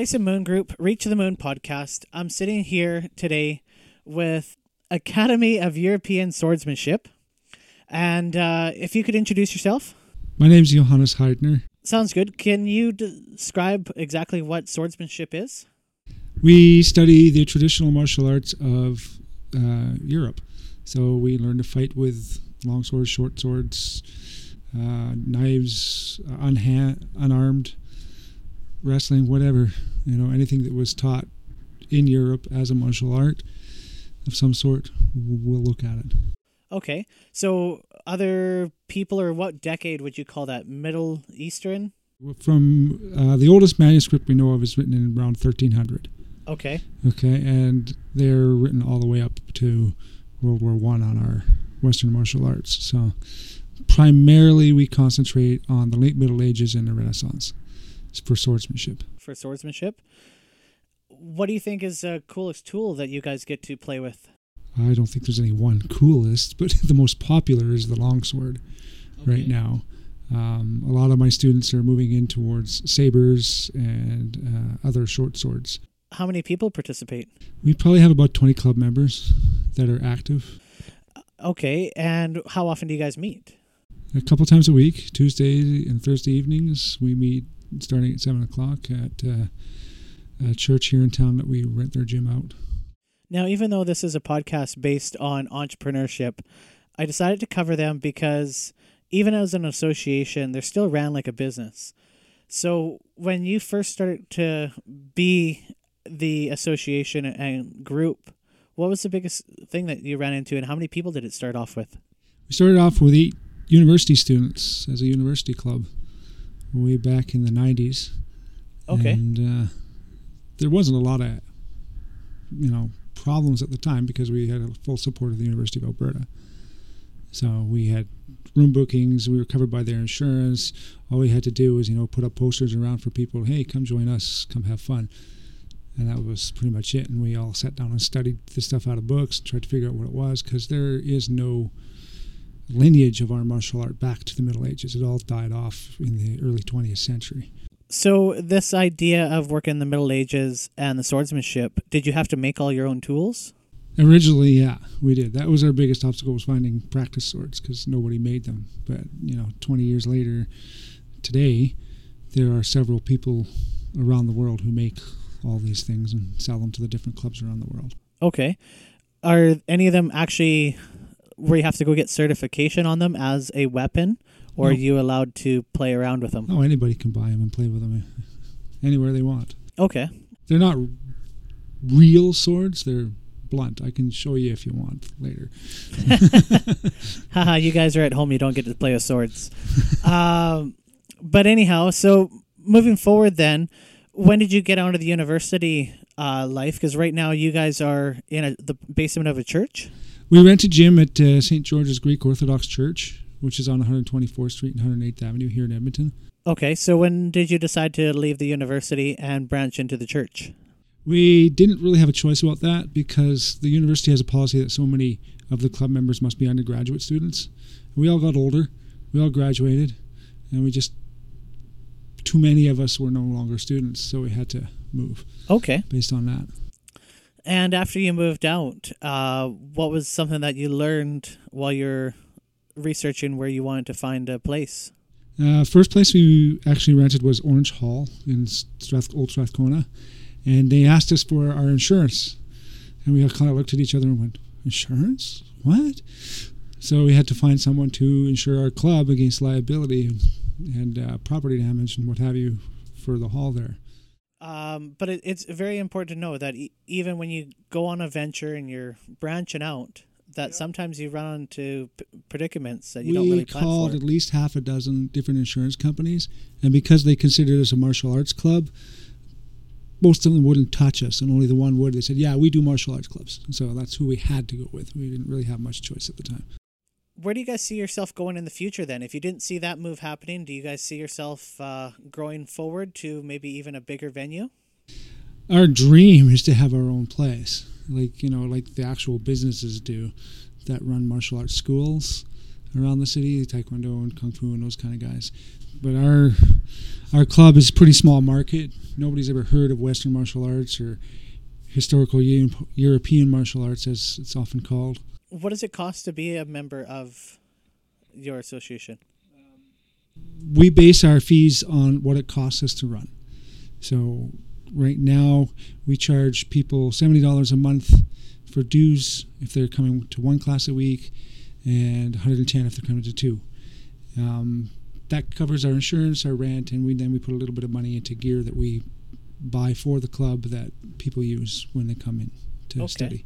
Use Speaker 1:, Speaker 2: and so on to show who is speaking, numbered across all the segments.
Speaker 1: Bison Moon Group, Reach the Moon podcast. I'm sitting here today with Academy of European Swordsmanship. And uh, if you could introduce yourself.
Speaker 2: My name's Johannes Heidner.
Speaker 1: Sounds good. Can you describe exactly what swordsmanship is?
Speaker 2: We study the traditional martial arts of uh, Europe. So we learn to fight with long swords, short swords, uh, knives, unha- unarmed, wrestling, whatever. You know, anything that was taught in Europe as a martial art of some sort, we'll look at it.
Speaker 1: Okay. So other people, or what decade would you call that? Middle Eastern?
Speaker 2: From uh, the oldest manuscript we know of is written in around 1300.
Speaker 1: Okay.
Speaker 2: Okay, and they're written all the way up to World War One on our Western martial arts. So primarily we concentrate on the late Middle Ages and the Renaissance for swordsmanship.
Speaker 1: For swordsmanship. What do you think is the coolest tool that you guys get to play with?
Speaker 2: I don't think there's any one coolest, but the most popular is the longsword okay. right now. Um, a lot of my students are moving in towards sabers and uh, other short swords.
Speaker 1: How many people participate?
Speaker 2: We probably have about 20 club members that are active.
Speaker 1: Okay, and how often do you guys meet?
Speaker 2: A couple times a week, Tuesday and Thursday evenings. We meet starting at 7 o'clock at uh, a church here in town that we rent their gym out.
Speaker 1: Now, even though this is a podcast based on entrepreneurship, I decided to cover them because even as an association, they're still ran like a business. So when you first started to be the association and group, what was the biggest thing that you ran into, and how many people did it start off with?
Speaker 2: We started off with eight university students as a university club way back in the 90s.
Speaker 1: Okay.
Speaker 2: And uh, there wasn't a lot of, you know, problems at the time because we had a full support of the University of Alberta. So we had room bookings. We were covered by their insurance. All we had to do was, you know, put up posters around for people. Hey, come join us. Come have fun. And that was pretty much it. And we all sat down and studied the stuff out of books, tried to figure out what it was, because there is no lineage of our martial art back to the Middle Ages. It all died off in the early 20th century.
Speaker 1: So, this idea of working in the Middle Ages and the swordsmanship, did you have to make all your own tools?
Speaker 2: Originally, yeah, we did. That was our biggest obstacle was finding practice swords because nobody made them. But you know, 20 years later, today, there are several people around the world who make all these things and sell them to the different clubs around the world.
Speaker 1: Okay, are any of them actually where you have to go get certification on them as a weapon, or no. are you allowed to play around with them?
Speaker 2: Oh, anybody can buy them and play with them anywhere they want.
Speaker 1: Okay.
Speaker 2: They're not real swords. They're blunt. I can show you if you want later.
Speaker 1: Haha, you guys are at home. You don't get to play with swords. um, but anyhow, so moving forward, then, when did you get onto the university uh, life? Because right now you guys are in a, the basement of a church.
Speaker 2: We rent a gym at uh, St. George's Greek Orthodox Church, which is on 124th Street and 108th Avenue here in Edmonton.
Speaker 1: Okay, so when did you decide to leave the university and branch into the church?
Speaker 2: We didn't really have a choice about that because the university has a policy that so many of the club members must be undergraduate students. We all got older, we all graduated, and we just too many of us were no longer students, so we had to move.
Speaker 1: Okay.
Speaker 2: Based on that.
Speaker 1: And after you moved out, uh, what was something that you learned while you're researching where you wanted to find a place?
Speaker 2: Uh, first place we actually rented was Orange Hall in Strath- Old Strathcona, and they asked us for our insurance, and we kind of looked at each other and went, "Insurance? What?" So we had to find someone to insure our club against liability and uh, property damage and what have you for the hall there.
Speaker 1: Um, but it, it's very important to know that e- even when you go on a venture and you're branching out, that yeah. sometimes you run into p- predicaments that you
Speaker 2: we
Speaker 1: don't really plan
Speaker 2: called at least half a dozen different insurance companies, and because they considered us a martial arts club, most of them wouldn't touch us, and only the one would. They said, "Yeah, we do martial arts clubs," so that's who we had to go with. We didn't really have much choice at the time
Speaker 1: where do you guys see yourself going in the future then? If you didn't see that move happening, do you guys see yourself uh, growing forward to maybe even a bigger venue?
Speaker 2: Our dream is to have our own place, like you know, like the actual businesses do that run martial arts schools. around the city, taekwondo and kung fu and those kind of guys. But our our club is a pretty small market. Nobody's ever heard of Western martial arts or historical European martial arts, as it's often called.
Speaker 1: What does it cost to be a member of your association?
Speaker 2: We base our fees on what it costs us to run. So right now we charge people seventy dollars a month for dues if they're coming to one class a week, and 110 if they're coming to two. Um, that covers our insurance, our rent, and we then we put a little bit of money into gear that we buy for the club that people use when they come in to okay. study.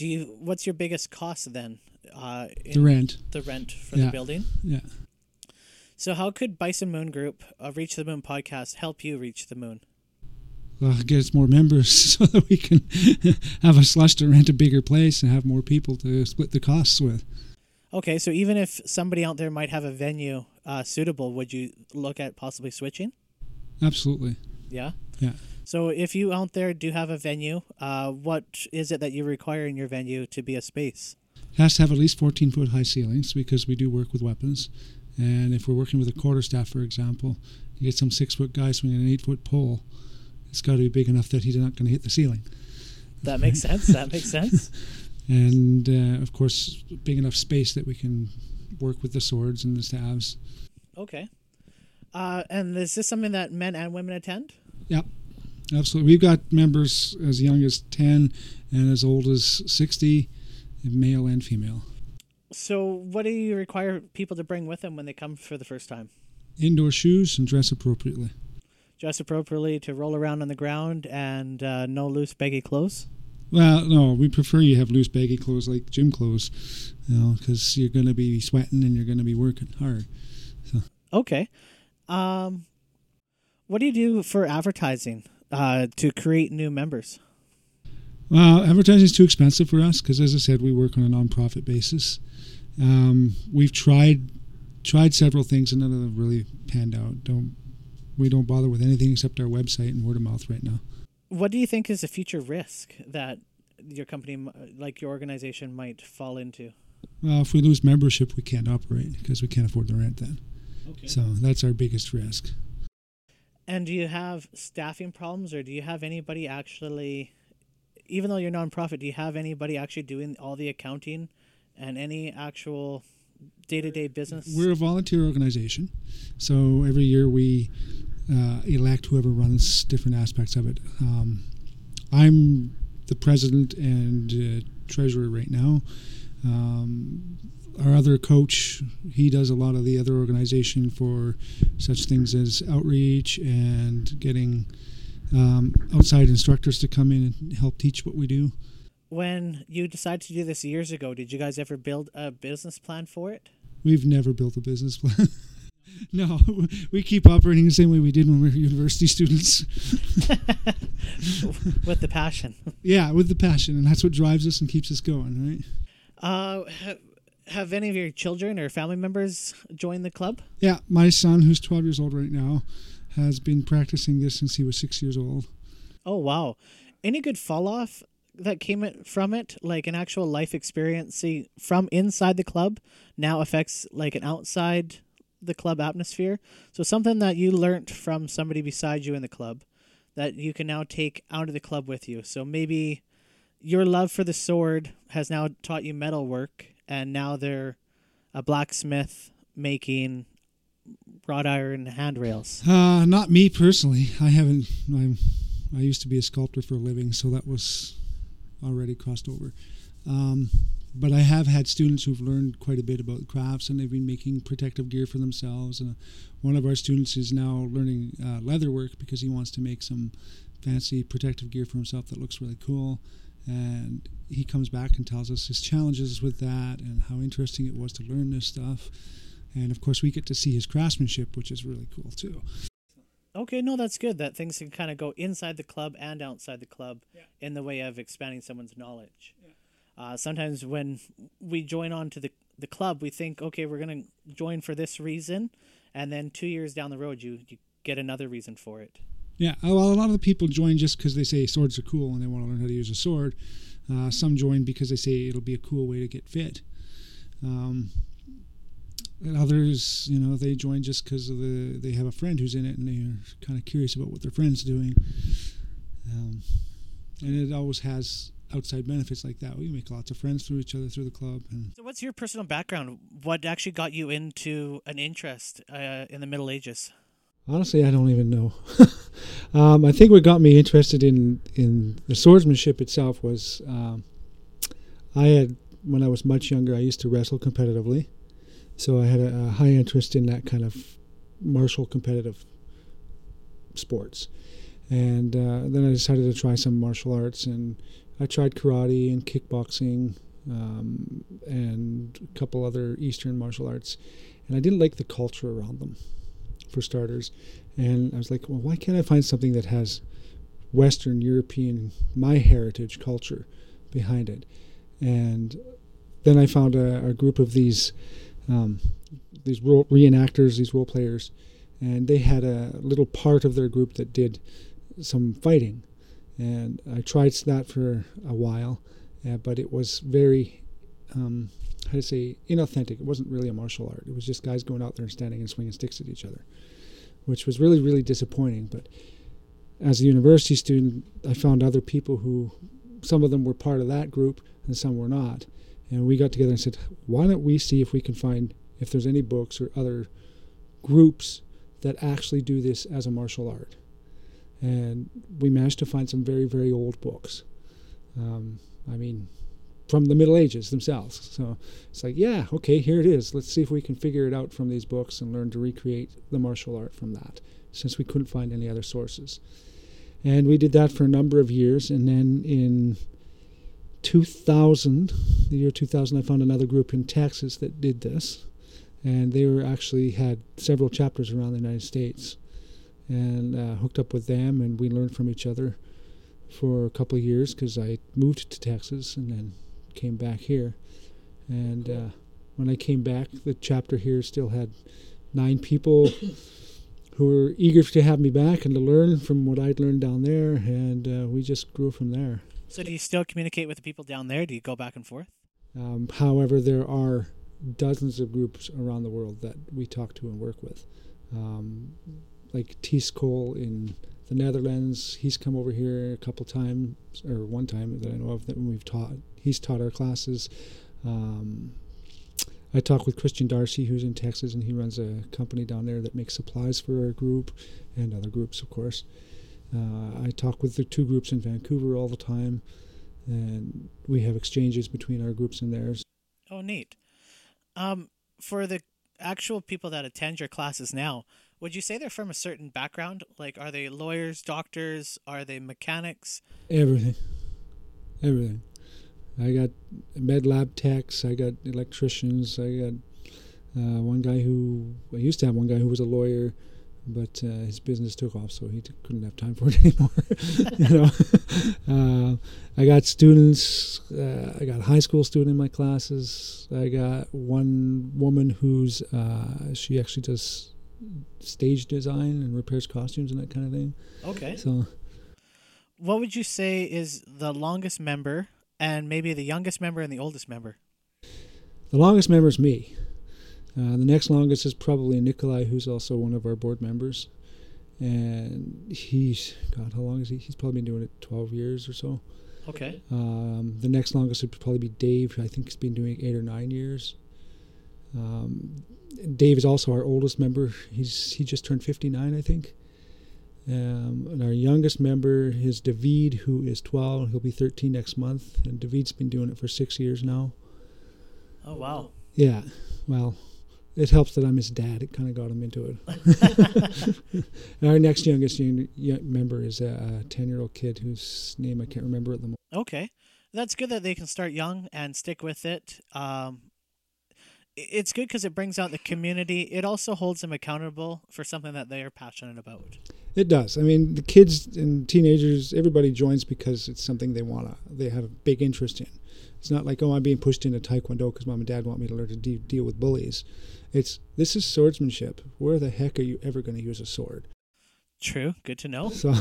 Speaker 1: Do you? What's your biggest cost then?
Speaker 2: Uh, the rent.
Speaker 1: The rent for yeah. the building.
Speaker 2: Yeah.
Speaker 1: So, how could Bison Moon Group, a Reach the Moon podcast, help you reach the moon?
Speaker 2: Well, get us more members so that we can have a slush to rent a bigger place and have more people to split the costs with.
Speaker 1: Okay, so even if somebody out there might have a venue uh, suitable, would you look at possibly switching?
Speaker 2: Absolutely.
Speaker 1: Yeah.
Speaker 2: Yeah.
Speaker 1: So if you out there do have a venue, uh, what is it that you require in your venue to be a space?
Speaker 2: It has to have at least 14 foot high ceilings because we do work with weapons. And if we're working with a quarter staff, for example, you get some six foot guy swinging an eight foot pole, it's got to be big enough that he's not going to hit the ceiling.
Speaker 1: That makes sense. That makes sense.
Speaker 2: and uh, of course, big enough space that we can work with the swords and the staves.
Speaker 1: Okay. Uh, and is this something that men and women attend?
Speaker 2: Yeah, absolutely. We've got members as young as 10 and as old as 60, male and female.
Speaker 1: So, what do you require people to bring with them when they come for the first time?
Speaker 2: Indoor shoes and dress appropriately.
Speaker 1: Dress appropriately to roll around on the ground and uh, no loose, baggy clothes?
Speaker 2: Well, no, we prefer you have loose, baggy clothes like gym clothes, you know, because you're going to be sweating and you're going to be working hard. So.
Speaker 1: Okay. Um, what do you do for advertising uh, to create new members?
Speaker 2: Well, advertising is too expensive for us because, as I said, we work on a nonprofit basis. Um, we've tried tried several things and none of them really panned out. Don't we don't bother with anything except our website and word of mouth right now.
Speaker 1: What do you think is a future risk that your company, like your organization, might fall into?
Speaker 2: Well, if we lose membership, we can't operate because we can't afford the rent then. Okay. So that's our biggest risk.
Speaker 1: And do you have staffing problems, or do you have anybody actually, even though you're nonprofit, do you have anybody actually doing all the accounting and any actual day to day business?
Speaker 2: We're a volunteer organization, so every year we uh, elect whoever runs different aspects of it. Um, I'm the president and uh, treasurer right now. Um, our other coach, he does a lot of the other organization for such things as outreach and getting um, outside instructors to come in and help teach what we do.
Speaker 1: When you decided to do this years ago, did you guys ever build a business plan for it?
Speaker 2: We've never built a business plan. no, we keep operating the same way we did when we were university students.
Speaker 1: with the passion.
Speaker 2: Yeah, with the passion, and that's what drives us and keeps us going, right?
Speaker 1: Uh, have any of your children or family members joined the club?
Speaker 2: Yeah, my son, who's 12 years old right now, has been practicing this since he was six years old.
Speaker 1: Oh, wow. Any good fall off that came from it, like an actual life experience from inside the club, now affects like an outside the club atmosphere? So, something that you learned from somebody beside you in the club that you can now take out of the club with you. So, maybe your love for the sword has now taught you metal work and now they're a blacksmith making wrought iron handrails.
Speaker 2: Uh, not me personally. I haven't. I'm, I used to be a sculptor for a living, so that was already crossed over. Um, but I have had students who've learned quite a bit about crafts, and they've been making protective gear for themselves. And one of our students is now learning uh, leather work because he wants to make some fancy protective gear for himself that looks really cool and he comes back and tells us his challenges with that and how interesting it was to learn this stuff and of course we get to see his craftsmanship which is really cool too
Speaker 1: okay no that's good that things can kind of go inside the club and outside the club yeah. in the way of expanding someone's knowledge yeah. uh, sometimes when we join on to the, the club we think okay we're going to join for this reason and then two years down the road you, you get another reason for it
Speaker 2: yeah, well, a lot of the people join just because they say swords are cool and they want to learn how to use a sword. Uh, some join because they say it'll be a cool way to get fit. Um, and others, you know, they join just because the they have a friend who's in it and they're kind of curious about what their friend's doing. Um, and it always has outside benefits like that. We make lots of friends through each other through the club.
Speaker 1: So, what's your personal background? What actually got you into an interest uh, in the Middle Ages?
Speaker 2: Honestly, I don't even know. um, I think what got me interested in in the swordsmanship itself was um, I had when I was much younger. I used to wrestle competitively, so I had a, a high interest in that kind of martial competitive sports. And uh, then I decided to try some martial arts, and I tried karate and kickboxing um, and a couple other Eastern martial arts, and I didn't like the culture around them, for starters. And I was like, well, why can't I find something that has Western European, my heritage culture behind it? And then I found a, a group of these um, these role, reenactors, these role players, and they had a little part of their group that did some fighting. And I tried that for a while, uh, but it was very, um, how to say, inauthentic. It wasn't really a martial art. It was just guys going out there and standing and swinging sticks at each other, which was really, really disappointing. But as a university student, I found other people who, some of them were part of that group and some were not. And we got together and said, why don't we see if we can find if there's any books or other groups that actually do this as a martial art. And we managed to find some very, very old books. Um, I mean, from the Middle Ages themselves. So it's like, yeah, okay, here it is. Let's see if we can figure it out from these books and learn to recreate the martial art from that, since we couldn't find any other sources. And we did that for a number of years. And then in 2000, the year 2000, I found another group in Texas that did this and they were actually had several chapters around the United States, and uh, hooked up with them, and we learned from each other for a couple of years because I moved to Texas and then came back here, and uh, when I came back, the chapter here still had nine people who were eager to have me back and to learn from what I'd learned down there, and uh, we just grew from there.
Speaker 1: So, do you still communicate with the people down there? Do you go back and forth?
Speaker 2: Um, however, there are dozens of groups around the world that we talk to and work with. Um, like Ties Kool in the Netherlands, he's come over here a couple times, or one time that I know of that we've taught. He's taught our classes. Um, I talk with Christian Darcy, who's in Texas, and he runs a company down there that makes supplies for our group and other groups, of course. Uh, I talk with the two groups in Vancouver all the time, and we have exchanges between our groups and theirs.
Speaker 1: Oh, neat. Um, for the actual people that attend your classes now, would you say they're from a certain background? Like, are they lawyers, doctors? Are they mechanics?
Speaker 2: Everything. Everything. I got med lab techs. I got electricians. I got uh, one guy who I used to have one guy who was a lawyer, but uh, his business took off, so he t- couldn't have time for it anymore. you know, uh, I got students. Uh, I got a high school student in my classes. I got one woman who's uh, she actually does stage design and repairs costumes and that kind of thing.
Speaker 1: Okay.
Speaker 2: So
Speaker 1: What would you say is the longest member, and maybe the youngest member and the oldest member?
Speaker 2: the longest member is me. Uh, the next longest is probably Nikolai, who's also one of our board members. And he's, God, how long is he? He's probably been doing it 12 years or so.
Speaker 1: Okay.
Speaker 2: Um, the next longest would probably be Dave. I think he's been doing it eight or nine years. Um, Dave is also our oldest member. He's he just turned 59, I think. Um, and our youngest member is David, who is 12. He'll be 13 next month. And David's been doing it for six years now.
Speaker 1: Oh wow.
Speaker 2: Yeah, well, it helps that I'm his dad. It kind of got him into it. And our next youngest young, young member is a 10 year old kid whose name I can't remember at the moment.
Speaker 1: Okay, that's good that they can start young and stick with it. Um, it's good because it brings out the community. It also holds them accountable for something that they are passionate about.
Speaker 2: It does. I mean, the kids and teenagers, everybody joins because it's something they want to, they have a big interest in. It's not like, oh, I'm being pushed into Taekwondo because mom and dad want me to learn to de- deal with bullies. It's, this is swordsmanship. Where the heck are you ever going to use a sword?
Speaker 1: True. Good to know.
Speaker 2: So,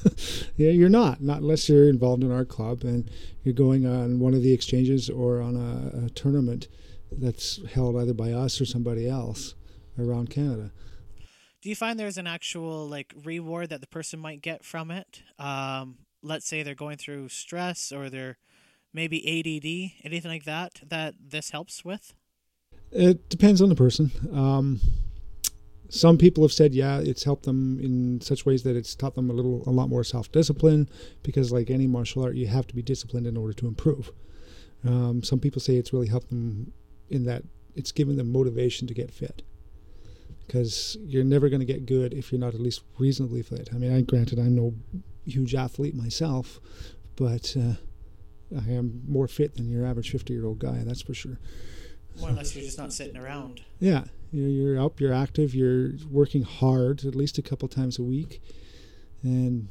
Speaker 2: yeah, you're not, not unless you're involved in our club and you're going on one of the exchanges or on a, a tournament that's held either by us or somebody else around Canada.
Speaker 1: Do you find there's an actual like reward that the person might get from it? Um, let's say they're going through stress or they're maybe ADD, anything like that, that this helps with?
Speaker 2: It depends on the person. Um, some people have said, yeah, it's helped them in such ways that it's taught them a little, a lot more self-discipline, because like any martial art, you have to be disciplined in order to improve. Um, some people say it's really helped them in that it's given them motivation to get fit, because you're never going to get good if you're not at least reasonably fit. I mean, I granted I'm no huge athlete myself, but uh, I am more fit than your average 50 year old guy, that's for sure.
Speaker 1: More or less, you're just not sitting around.
Speaker 2: Yeah, you're, you're up, you're active, you're working hard at least a couple times a week, and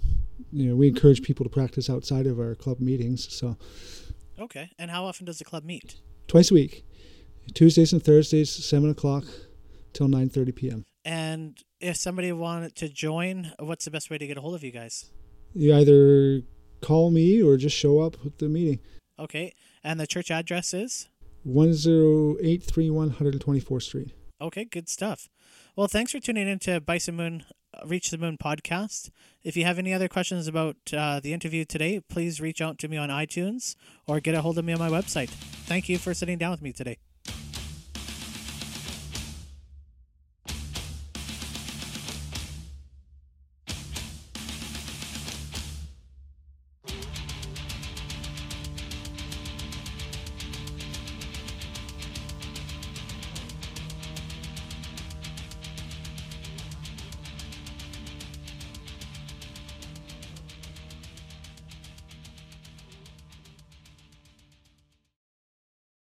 Speaker 2: you know we encourage people to practice outside of our club meetings. So
Speaker 1: Okay. And how often does the club meet?
Speaker 2: twice a week, Tuesdays and Thursdays, seven o'clock till 9:30 p.m.
Speaker 1: And if somebody wanted to join, what's the best way to get a hold of you guys?
Speaker 2: You either call me or just show up at the meeting.
Speaker 1: Okay. And the church address is?
Speaker 2: 10831 124th Street.
Speaker 1: Okay, good stuff. Well, thanks for tuning in to Bison Moon Reach the Moon podcast. If you have any other questions about uh, the interview today, please reach out to me on iTunes or get a hold of me on my website. Thank you for sitting down with me today.